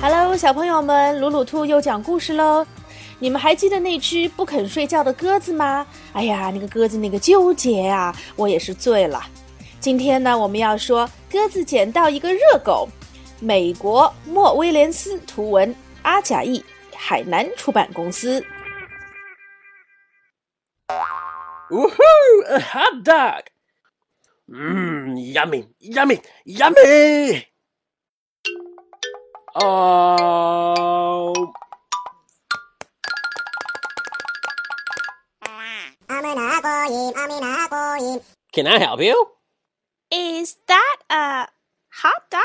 Hello，小朋友们，鲁鲁兔又讲故事喽。你们还记得那只不肯睡觉的鸽子吗？哎呀，那个鸽子那个纠结呀，我也是醉了。今天呢，我们要说鸽子捡到一个热狗。美国莫威廉斯图文，阿甲译，海南出版公司。呜呼 A hot dog! Mmm, yummy, yummy, yummy! Oh. Can I help you? Is that a hot dog?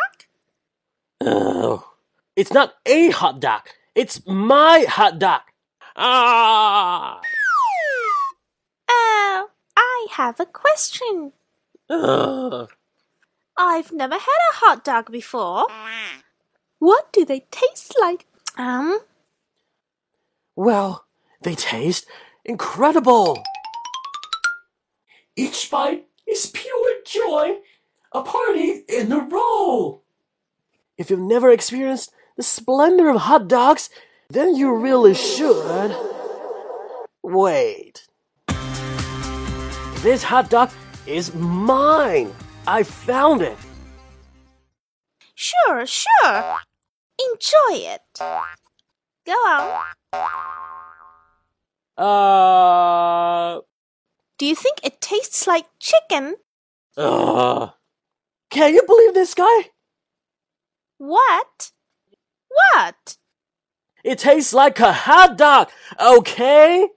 Oh, it's not a hot dog. It's my hot dog. Ah! Oh, I have a question. Ugh. I've never had a hot dog before. What do they taste like? Um, Well, they taste incredible. Each bite is pure joy, a party in a roll. If you've never experienced the splendor of hot dogs, then you really should. Wait. This hot dog is mine. I found it. sure, sure. Enjoy it. Go on. Uh. Do you think it tastes like chicken? Uh. Can you believe this guy? What? What? It tastes like a hot dog, okay?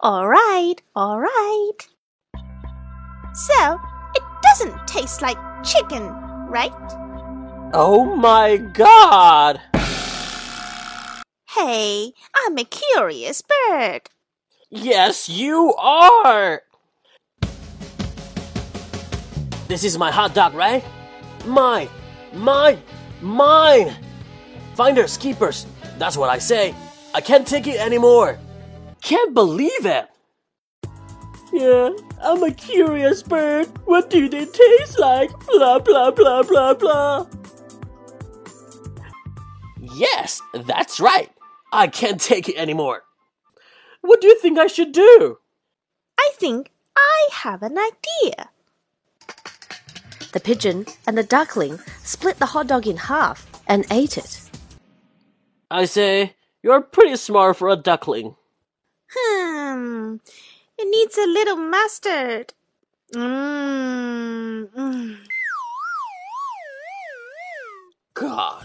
All right, all right. So, it doesn't taste like chicken, right? Oh my god! Hey, I'm a curious bird. Yes, you are! This is my hot dog, right? Mine! Mine! Mine! Finders, keepers, that's what I say. I can't take it anymore. Can't believe it! Yeah, I'm a curious bird. What do they taste like? Blah, blah, blah, blah, blah. Yes, that's right. I can't take it anymore. What do you think I should do? I think I have an idea. The pigeon and the duckling split the hot dog in half and ate it. I say, you're pretty smart for a duckling. Hmm, it needs a little mustard. Mmm. Mm. God.